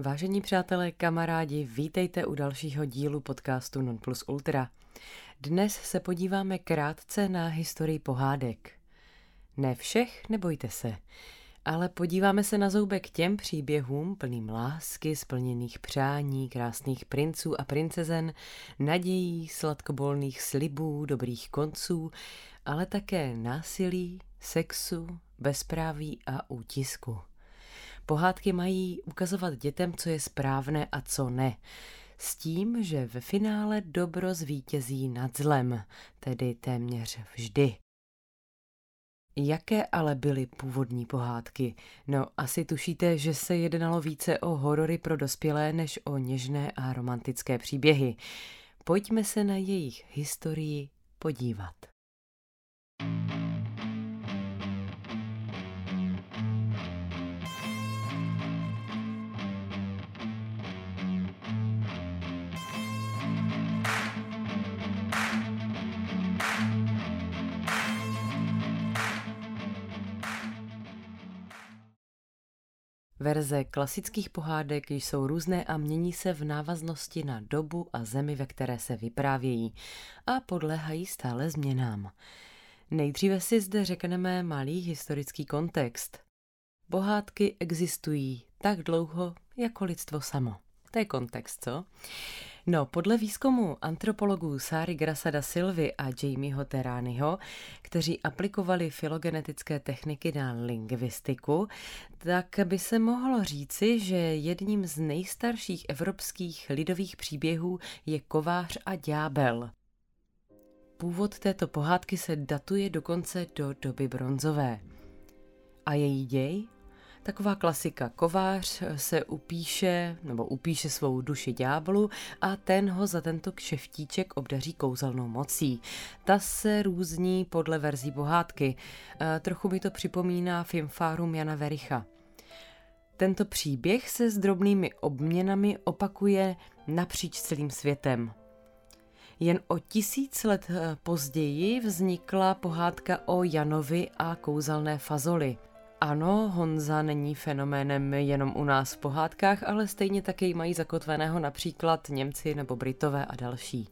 Vážení přátelé, kamarádi, vítejte u dalšího dílu podcastu Non Plus Ultra. Dnes se podíváme krátce na historii pohádek. Ne všech, nebojte se, ale podíváme se na zoubek těm příběhům plným lásky, splněných přání, krásných princů a princezen, nadějí, sladkobolných slibů, dobrých konců, ale také násilí, sexu, bezpráví a útisku. Pohádky mají ukazovat dětem, co je správné a co ne. S tím, že ve finále dobro zvítězí nad zlem, tedy téměř vždy. Jaké ale byly původní pohádky? No, asi tušíte, že se jednalo více o horory pro dospělé než o něžné a romantické příběhy. Pojďme se na jejich historii podívat. Verze klasických pohádek jsou různé a mění se v návaznosti na dobu a zemi, ve které se vyprávějí a podléhají stále změnám. Nejdříve si zde řekneme malý historický kontext. Pohádky existují tak dlouho jako lidstvo samo. To je kontext, co? No, podle výzkumu antropologů Sary Grasa da Silvy a Jamieho Terányho, kteří aplikovali filogenetické techniky na lingvistiku, tak by se mohlo říci, že jedním z nejstarších evropských lidových příběhů je Kovář a ďábel. Původ této pohádky se datuje dokonce do doby bronzové. A její děj Taková klasika. Kovář se upíše nebo upíše svou duši ďáblu a ten ho za tento kšeftíček obdaří kouzelnou mocí. Ta se různí podle verzí pohádky. E, trochu mi to připomíná Fimfárum Jana Vericha. Tento příběh se s drobnými obměnami opakuje napříč celým světem. Jen o tisíc let e, později vznikla pohádka o Janovi a kouzelné fazoli – ano, Honza není fenoménem jenom u nás v pohádkách, ale stejně taky mají zakotveného například Němci nebo Britové a další.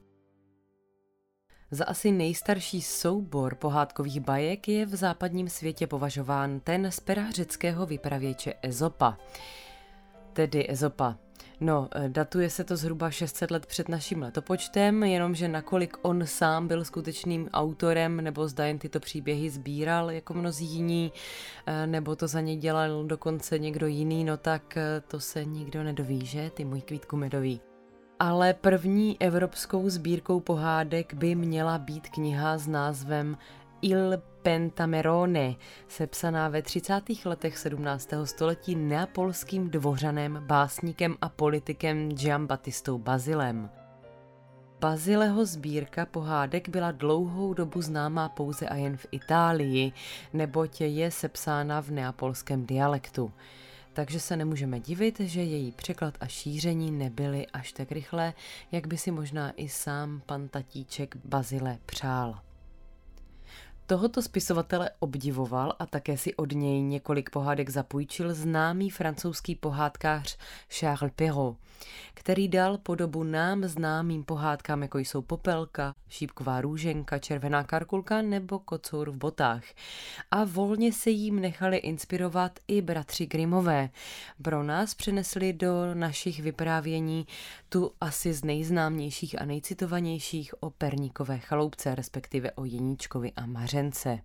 Za asi nejstarší soubor pohádkových bajek je v západním světě považován ten z pera řeckého vypravěče Ezopa. Tedy Ezopa, No, eh, datuje se to zhruba 600 let před naším letopočtem, jenomže nakolik on sám byl skutečným autorem, nebo zda jen tyto příběhy sbíral jako mnozí jiní, eh, nebo to za ně dělal dokonce někdo jiný, no tak eh, to se nikdo nedoví, že? Ty můj kvítku medový. Ale první evropskou sbírkou pohádek by měla být kniha s názvem Il Pentamerone, sepsaná ve 30. letech 17. století neapolským dvořanem, básníkem a politikem Giambattistou Bazilem. Bazileho sbírka pohádek byla dlouhou dobu známá pouze a jen v Itálii, neboť je sepsána v neapolském dialektu. Takže se nemůžeme divit, že její překlad a šíření nebyly až tak rychlé, jak by si možná i sám pan tatíček Bazile přál. Tohoto spisovatele obdivoval a také si od něj několik pohádek zapůjčil známý francouzský pohádkář Charles Perrault, který dal podobu nám známým pohádkám, jako jsou Popelka, Šípková růženka, Červená karkulka nebo Kocour v botách. A volně se jím nechali inspirovat i bratři Grimové. Pro nás přenesli do našich vyprávění tu asi z nejznámějších a nejcitovanějších o Perníkové chaloupce, respektive o Jeníčkovi a Mařence.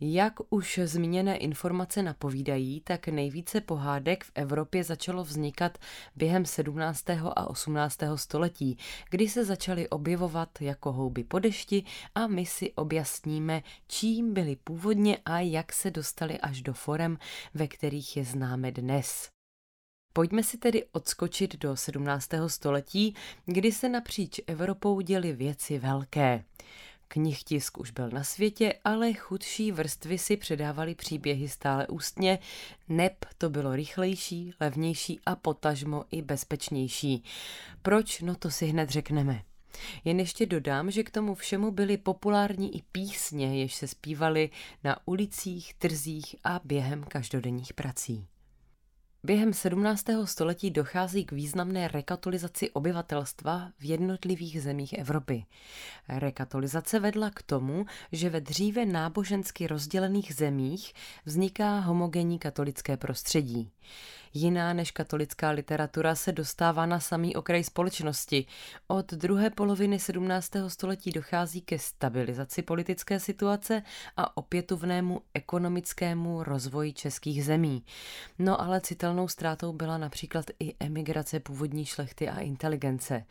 Jak už zmíněné informace napovídají, tak nejvíce pohádek v Evropě začalo vznikat během 17. a 18. století, kdy se začaly objevovat jako houby po dešti a my si objasníme, čím byly původně a jak se dostali až do forem, ve kterých je známe dnes. Pojďme si tedy odskočit do 17. století, kdy se napříč Evropou děly věci velké. Knihtisk už byl na světě, ale chudší vrstvy si předávali příběhy stále ústně, neb to bylo rychlejší, levnější a potažmo i bezpečnější. Proč? No to si hned řekneme. Jen ještě dodám, že k tomu všemu byly populární i písně, jež se zpívaly na ulicích, trzích a během každodenních prací. Během 17. století dochází k významné rekatolizaci obyvatelstva v jednotlivých zemích Evropy. Rekatolizace vedla k tomu, že ve dříve nábožensky rozdělených zemích vzniká homogenní katolické prostředí. Jiná než katolická literatura se dostává na samý okraj společnosti. Od druhé poloviny 17. století dochází ke stabilizaci politické situace a opětovnému ekonomickému rozvoji českých zemí. No ale citelnou ztrátou byla například i emigrace původní šlechty a inteligence.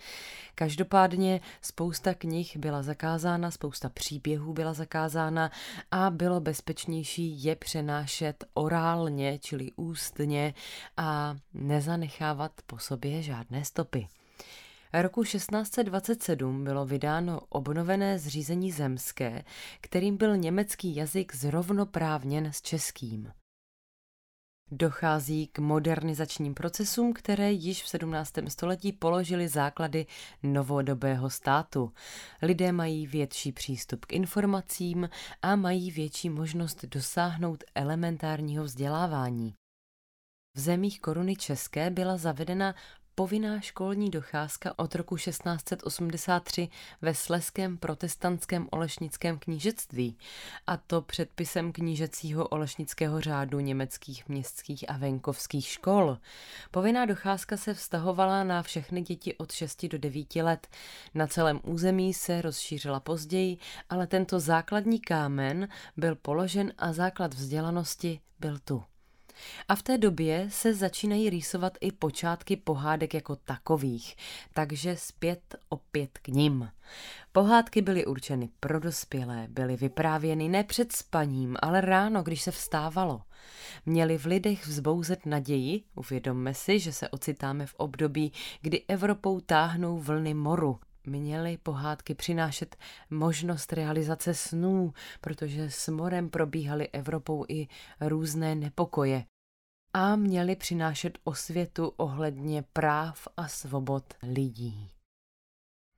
Každopádně spousta knih byla zakázána, spousta příběhů byla zakázána a bylo bezpečnější je přenášet orálně, čili ústně a nezanechávat po sobě žádné stopy. Roku 1627 bylo vydáno obnovené zřízení zemské, kterým byl německý jazyk zrovnoprávněn s českým. Dochází k modernizačním procesům, které již v 17. století položily základy novodobého státu. Lidé mají větší přístup k informacím a mají větší možnost dosáhnout elementárního vzdělávání. V zemích koruny české byla zavedena povinná školní docházka od roku 1683 ve Sleském protestantském olešnickém knížectví, a to předpisem knížecího olešnického řádu německých městských a venkovských škol. Povinná docházka se vztahovala na všechny děti od 6 do 9 let. Na celém území se rozšířila později, ale tento základní kámen byl položen a základ vzdělanosti byl tu. A v té době se začínají rýsovat i počátky pohádek jako takových, takže zpět opět k ním. Pohádky byly určeny pro dospělé, byly vyprávěny ne před spaním, ale ráno, když se vstávalo. Měli v lidech vzbouzet naději, uvědomme si, že se ocitáme v období, kdy Evropou táhnou vlny moru, měly pohádky přinášet možnost realizace snů, protože s morem probíhaly Evropou i různé nepokoje a měly přinášet osvětu ohledně práv a svobod lidí.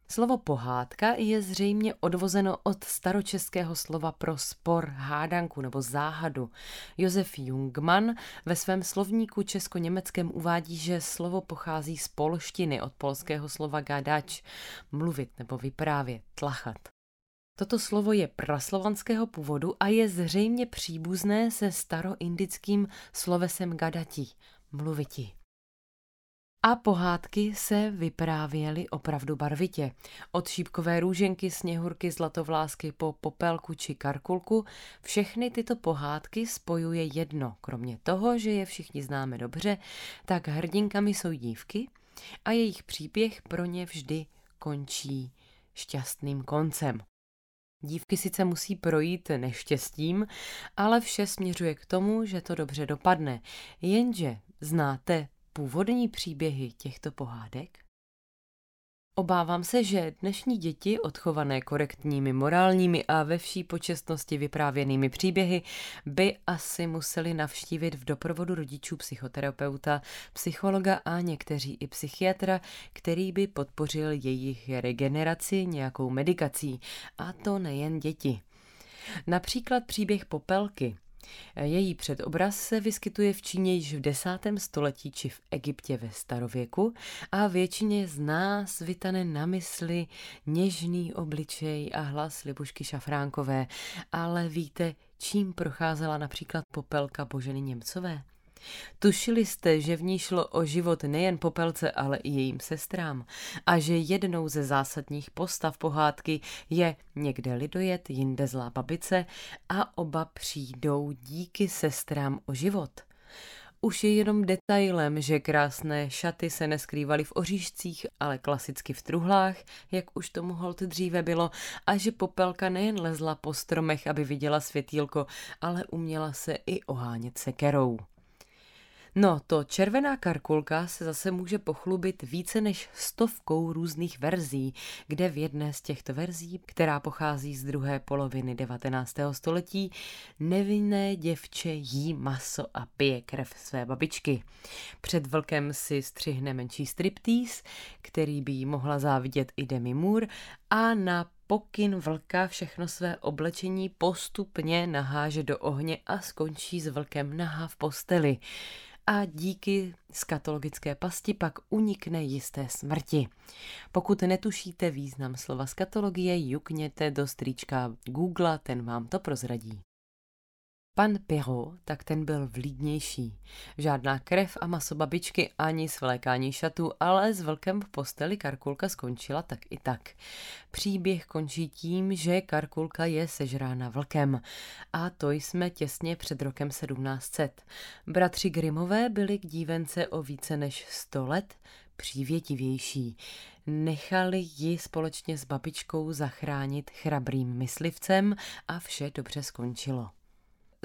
Slovo pohádka je zřejmě odvozeno od staročeského slova pro spor, hádanku nebo záhadu. Josef Jungmann ve svém slovníku česko-německém uvádí, že slovo pochází z polštiny od polského slova gadač, mluvit nebo vyprávět, tlachat. Toto slovo je praslovanského původu a je zřejmě příbuzné se staroindickým slovesem gadati, mluviti. A pohádky se vyprávěly opravdu barvitě. Od šípkové růženky, sněhurky, zlatovlásky po popelku či karkulku, všechny tyto pohádky spojuje jedno. Kromě toho, že je všichni známe dobře, tak hrdinkami jsou dívky a jejich příběh pro ně vždy končí šťastným koncem. Dívky sice musí projít neštěstím, ale vše směřuje k tomu, že to dobře dopadne. Jenže znáte původní příběhy těchto pohádek? Obávám se, že dnešní děti, odchované korektními morálními a ve vší počestnosti vyprávěnými příběhy, by asi museli navštívit v doprovodu rodičů psychoterapeuta, psychologa a někteří i psychiatra, který by podpořil jejich regeneraci nějakou medikací, a to nejen děti. Například příběh Popelky – její předobraz se vyskytuje v Číně již v desátém století či v Egyptě ve starověku a většině z nás vytane na mysli něžný obličej a hlas Libušky Šafránkové, ale víte, čím procházela například popelka Boženy Němcové? Tušili jste, že v ní šlo o život nejen Popelce, ale i jejím sestrám a že jednou ze zásadních postav pohádky je někde lidojet, jinde zlá babice a oba přijdou díky sestrám o život. Už je jenom detailem, že krásné šaty se neskrývaly v oříšcích, ale klasicky v truhlách, jak už tomu hold dříve bylo, a že popelka nejen lezla po stromech, aby viděla světýlko, ale uměla se i ohánět sekerou. No, to červená karkulka se zase může pochlubit více než stovkou různých verzí, kde v jedné z těchto verzí, která pochází z druhé poloviny 19. století, nevinné děvče jí maso a pije krev své babičky. Před vlkem si střihne menší striptease, který by jí mohla závidět i Demi Moore, a na pokyn vlka všechno své oblečení postupně naháže do ohně a skončí s vlkem nahá v posteli a díky skatologické pasti pak unikne jisté smrti. Pokud netušíte význam slova skatologie, jukněte do strýčka Google, ten vám to prozradí. Pan Perrault, tak ten byl vlídnější. Žádná krev a maso babičky ani svlékání šatů, ale s vlkem v posteli Karkulka skončila tak i tak. Příběh končí tím, že Karkulka je sežrána vlkem. A to jsme těsně před rokem 1700. Bratři Grimové byli k dívence o více než 100 let přívětivější. Nechali ji společně s babičkou zachránit chrabrým myslivcem a vše dobře skončilo.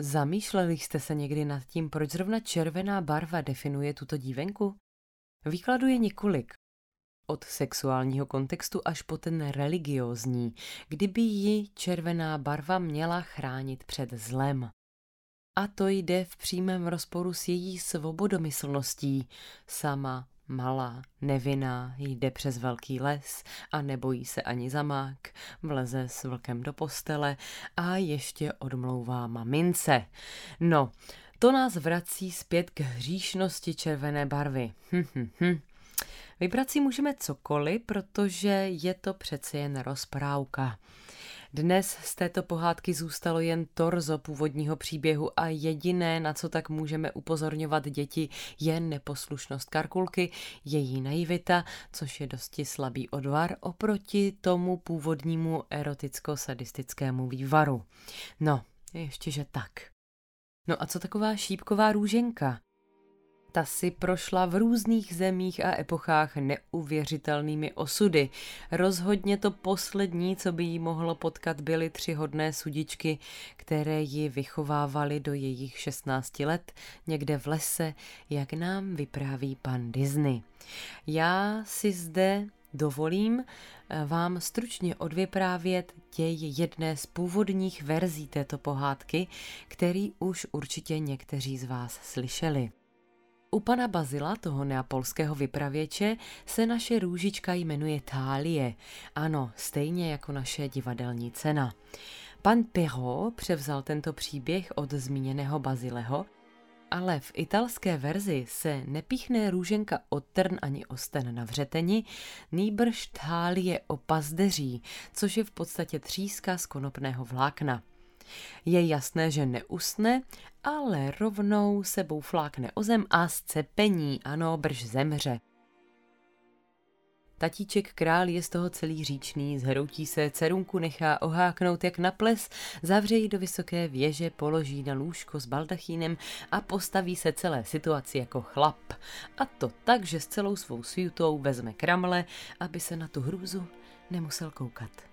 Zamýšleli jste se někdy nad tím, proč zrovna červená barva definuje tuto dívenku? Výkladu je několik. Od sexuálního kontextu až po ten religiózní, kdyby ji červená barva měla chránit před zlem. A to jde v přímém rozporu s její svobodomyslností. Sama malá, nevinná, jde přes velký les a nebojí se ani zamák, vleze s vlkem do postele a ještě odmlouvá mamince. No, to nás vrací zpět k hříšnosti červené barvy. Hm, hm, hm. Vybrat si můžeme cokoliv, protože je to přece jen rozprávka. Dnes z této pohádky zůstalo jen torzo původního příběhu a jediné, na co tak můžeme upozorňovat děti, je neposlušnost Karkulky, její naivita, což je dosti slabý odvar oproti tomu původnímu eroticko-sadistickému vývaru. No, ještě že tak. No a co taková šípková růženka? Ta si prošla v různých zemích a epochách neuvěřitelnými osudy. Rozhodně to poslední, co by jí mohlo potkat, byly tři hodné sudičky, které ji vychovávaly do jejich 16 let někde v lese, jak nám vypráví pan Disney. Já si zde dovolím eh, vám stručně odvyprávět děj jedné z původních verzí této pohádky, který už určitě někteří z vás slyšeli. U pana Bazila, toho neapolského vypravěče, se naše růžička jmenuje Tálie. Ano, stejně jako naše divadelní cena. Pan Perrault převzal tento příběh od zmíněného Bazileho, ale v italské verzi se nepíchne růženka o trn ani o sten na vřeteni, nýbrž tálie pazdeří, což je v podstatě tříska z konopného vlákna. Je jasné, že neusne, ale rovnou sebou flákne o zem a scepení, ano, brž zemře. Tatíček král je z toho celý říčný, zhroutí se, cerunku nechá oháknout jak na ples, zavře ji do vysoké věže, položí na lůžko s baldachínem a postaví se celé situaci jako chlap. A to tak, že s celou svou svítou vezme kramle, aby se na tu hrůzu nemusel koukat.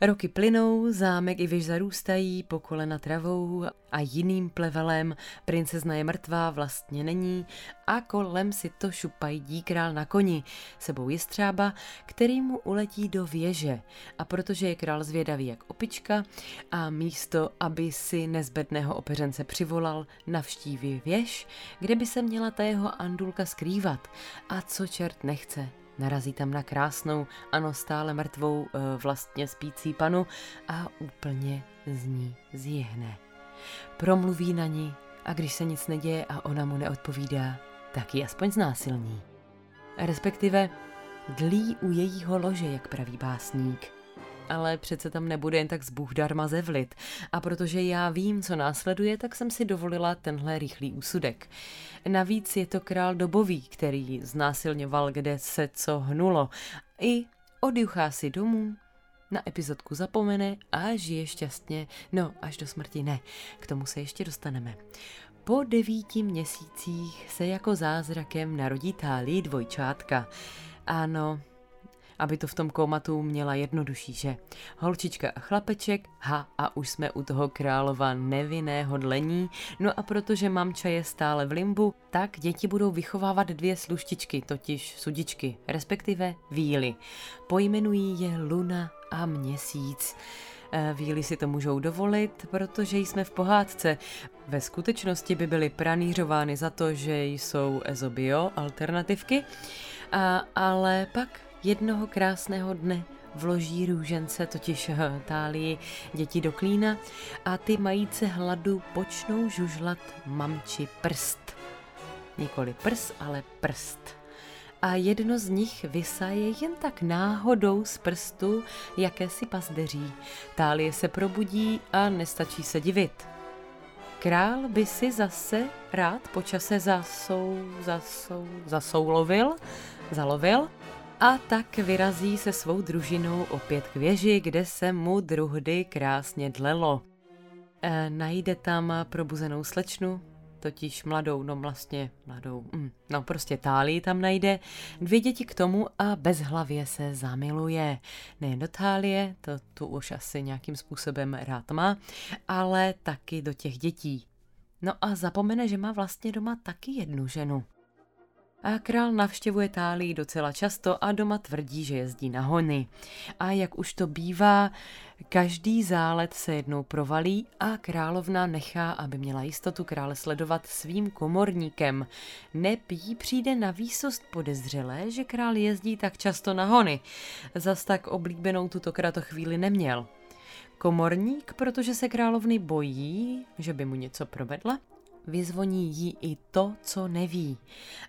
Roky plynou, zámek i věž zarůstají po kolena travou a jiným plevelem. Princezna je mrtvá, vlastně není a kolem si to šupají díkrál na koni. Sebou je střába, který mu uletí do věže. A protože je král zvědavý jak opička a místo, aby si nezbedného opeřence přivolal, navštíví věž, kde by se měla ta jeho andulka skrývat. A co čert nechce, Narazí tam na krásnou, ano stále mrtvou, eh, vlastně spící panu a úplně z ní zjehne. Promluví na ní a když se nic neděje a ona mu neodpovídá, tak ji aspoň znásilní. Respektive dlí u jejího lože, jak praví básník ale přece tam nebude jen tak z Bůh darma zevlit. A protože já vím, co následuje, tak jsem si dovolila tenhle rychlý úsudek. Navíc je to král dobový, který znásilňoval, kde se co hnulo. I odjuchá si domů, na epizodku zapomene a žije šťastně, no až do smrti ne, k tomu se ještě dostaneme. Po devíti měsících se jako zázrakem narodí Tálí dvojčátka. Ano, aby to v tom komatu měla jednodušší, že? Holčička a chlapeček, ha, a už jsme u toho králova nevinného dlení, no a protože mamča je stále v limbu, tak děti budou vychovávat dvě sluštičky, totiž sudičky, respektive víly. Pojmenují je Luna a Měsíc. E, víly si to můžou dovolit, protože jsme v pohádce. Ve skutečnosti by byly pranířovány za to, že jsou ezobio alternativky, a, ale pak Jednoho krásného dne vloží růžence, totiž eh, tálii děti do klína a ty majíce hladu počnou žužlat mamči prst. nikoli prs, ale prst. A jedno z nich vysaje jen tak náhodou z prstu jakési pazdeří. Tálie se probudí a nestačí se divit. Král by si zase rád po čase zasou, zasou, zasoulovil, zalovil a tak vyrazí se svou družinou opět k věži, kde se mu druhdy krásně dlelo. E, najde tam probuzenou slečnu, totiž mladou, no vlastně mladou, mm, no prostě Tálii tam najde, dvě děti k tomu a bezhlavě se zamiluje. Nejen do Tálie, to tu už asi nějakým způsobem rád má, ale taky do těch dětí. No a zapomene, že má vlastně doma taky jednu ženu. A král navštěvuje Tálii docela často a doma tvrdí, že jezdí na hony. A jak už to bývá, každý zálet se jednou provalí a královna nechá, aby měla jistotu krále sledovat svým komorníkem. Nepí přijde na výsost podezřelé, že král jezdí tak často na hony. Zas tak oblíbenou tuto chvíli neměl. Komorník, protože se královny bojí, že by mu něco provedla, vyzvoní jí i to, co neví.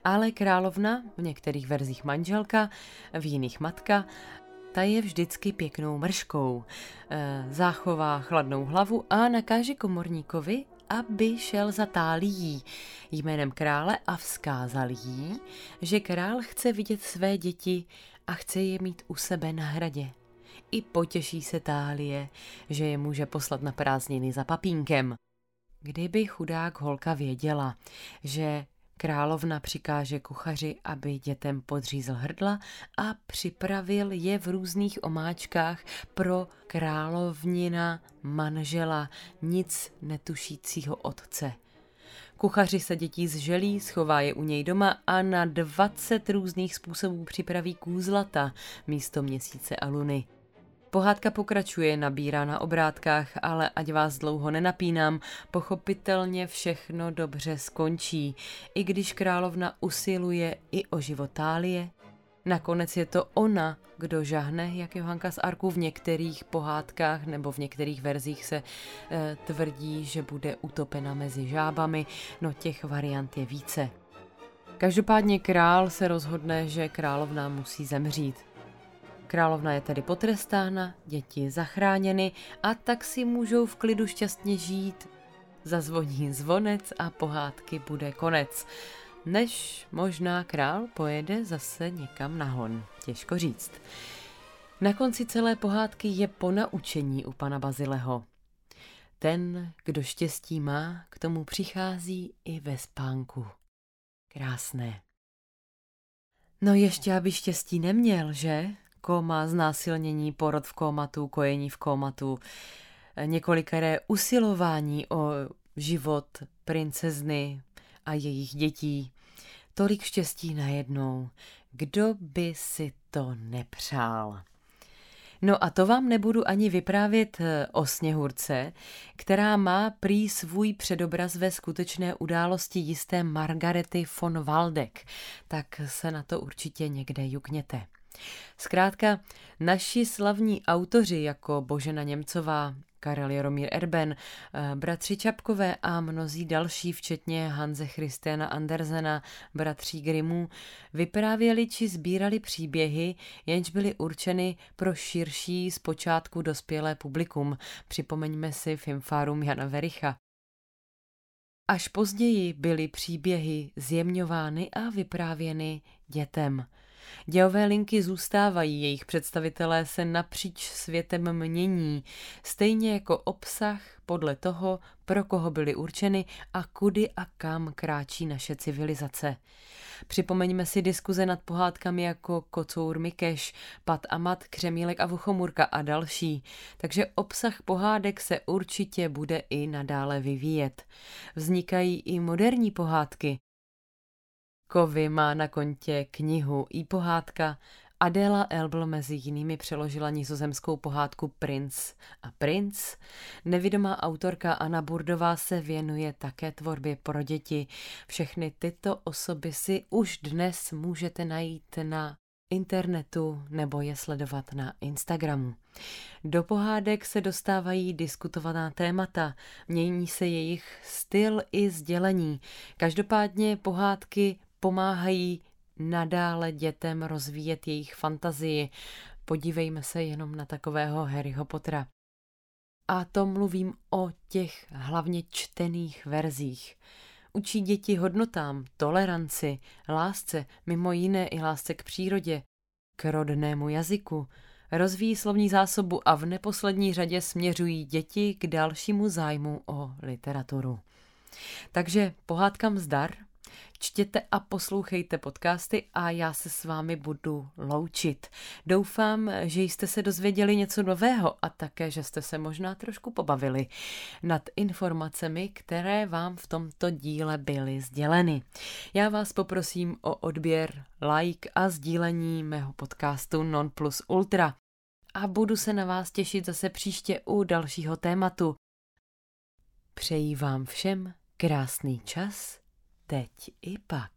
Ale královna, v některých verzích manželka, v jiných matka, ta je vždycky pěknou mrškou. E, záchová chladnou hlavu a nakáže komorníkovi, aby šel za tálií jménem krále a vzkázal jí, že král chce vidět své děti a chce je mít u sebe na hradě. I potěší se tálie, že je může poslat na prázdniny za papínkem. Kdyby chudák holka věděla, že královna přikáže kuchaři, aby dětem podřízl hrdla a připravil je v různých omáčkách pro královnina manžela, nic netušícího otce. Kuchaři se dětí zželí, schová je u něj doma a na 20 různých způsobů připraví kůzlata místo měsíce a luny. Pohádka pokračuje, nabírá na obrátkách, ale ať vás dlouho nenapínám, pochopitelně všechno dobře skončí, i když královna usiluje i o život Tálie. Nakonec je to ona, kdo žahne, jak Johanka z Arku v některých pohádkách nebo v některých verzích se e, tvrdí, že bude utopena mezi žábami, no těch variant je více. Každopádně král se rozhodne, že královna musí zemřít. Královna je tedy potrestána, děti zachráněny a tak si můžou v klidu šťastně žít. Zazvoní zvonec a pohádky bude konec. Než možná král pojede zase někam na hon. Těžko říct. Na konci celé pohádky je ponaučení u pana Bazileho. Ten, kdo štěstí má, k tomu přichází i ve spánku. Krásné. No ještě, aby štěstí neměl, že? Koma, znásilnění, porod v komatu, kojení v komatu, několikeré usilování o život princezny a jejich dětí. Tolik štěstí najednou. Kdo by si to nepřál? No a to vám nebudu ani vyprávět eh, o Sněhurce, která má prý svůj předobraz ve skutečné události jisté Margarety von Waldeck, tak se na to určitě někde jukněte. Zkrátka, naši slavní autoři jako Božena Němcová, Karel Jaromír Erben, eh, bratři Čapkové a mnozí další, včetně Hanze Christiana Andersena, bratří Grimů, vyprávěli či sbírali příběhy, jenž byly určeny pro širší zpočátku dospělé publikum. Připomeňme si Filmfárum Jana Vericha. Až později byly příběhy zjemňovány a vyprávěny dětem – Dějové linky zůstávají, jejich představitelé se napříč světem mění, stejně jako obsah podle toho, pro koho byly určeny a kudy a kam kráčí naše civilizace. Připomeňme si diskuze nad pohádkami jako Kocour Mikeš, Pat a Mat, Křemílek a Vuchomurka a další, takže obsah pohádek se určitě bude i nadále vyvíjet. Vznikají i moderní pohádky, Kovy má na kontě knihu i pohádka. Adela Elbl mezi jinými přeložila nizozemskou pohádku Prince a Prince. Nevidomá autorka Anna Burdová se věnuje také tvorbě pro děti. Všechny tyto osoby si už dnes můžete najít na internetu nebo je sledovat na Instagramu. Do pohádek se dostávají diskutovaná témata, mění se jejich styl i sdělení. Každopádně pohádky pomáhají nadále dětem rozvíjet jejich fantazii. Podívejme se jenom na takového Harryho Pottera. A to mluvím o těch hlavně čtených verzích. Učí děti hodnotám, toleranci, lásce, mimo jiné i lásce k přírodě, k rodnému jazyku, rozvíjí slovní zásobu a v neposlední řadě směřují děti k dalšímu zájmu o literaturu. Takže pohádkám zdar, Čtěte a poslouchejte podcasty a já se s vámi budu loučit. Doufám, že jste se dozvěděli něco nového a také, že jste se možná trošku pobavili nad informacemi, které vám v tomto díle byly sděleny. Já vás poprosím o odběr, like a sdílení mého podcastu Non Plus Ultra a budu se na vás těšit zase příště u dalšího tématu. Přeji vám všem krásný čas teď i pak.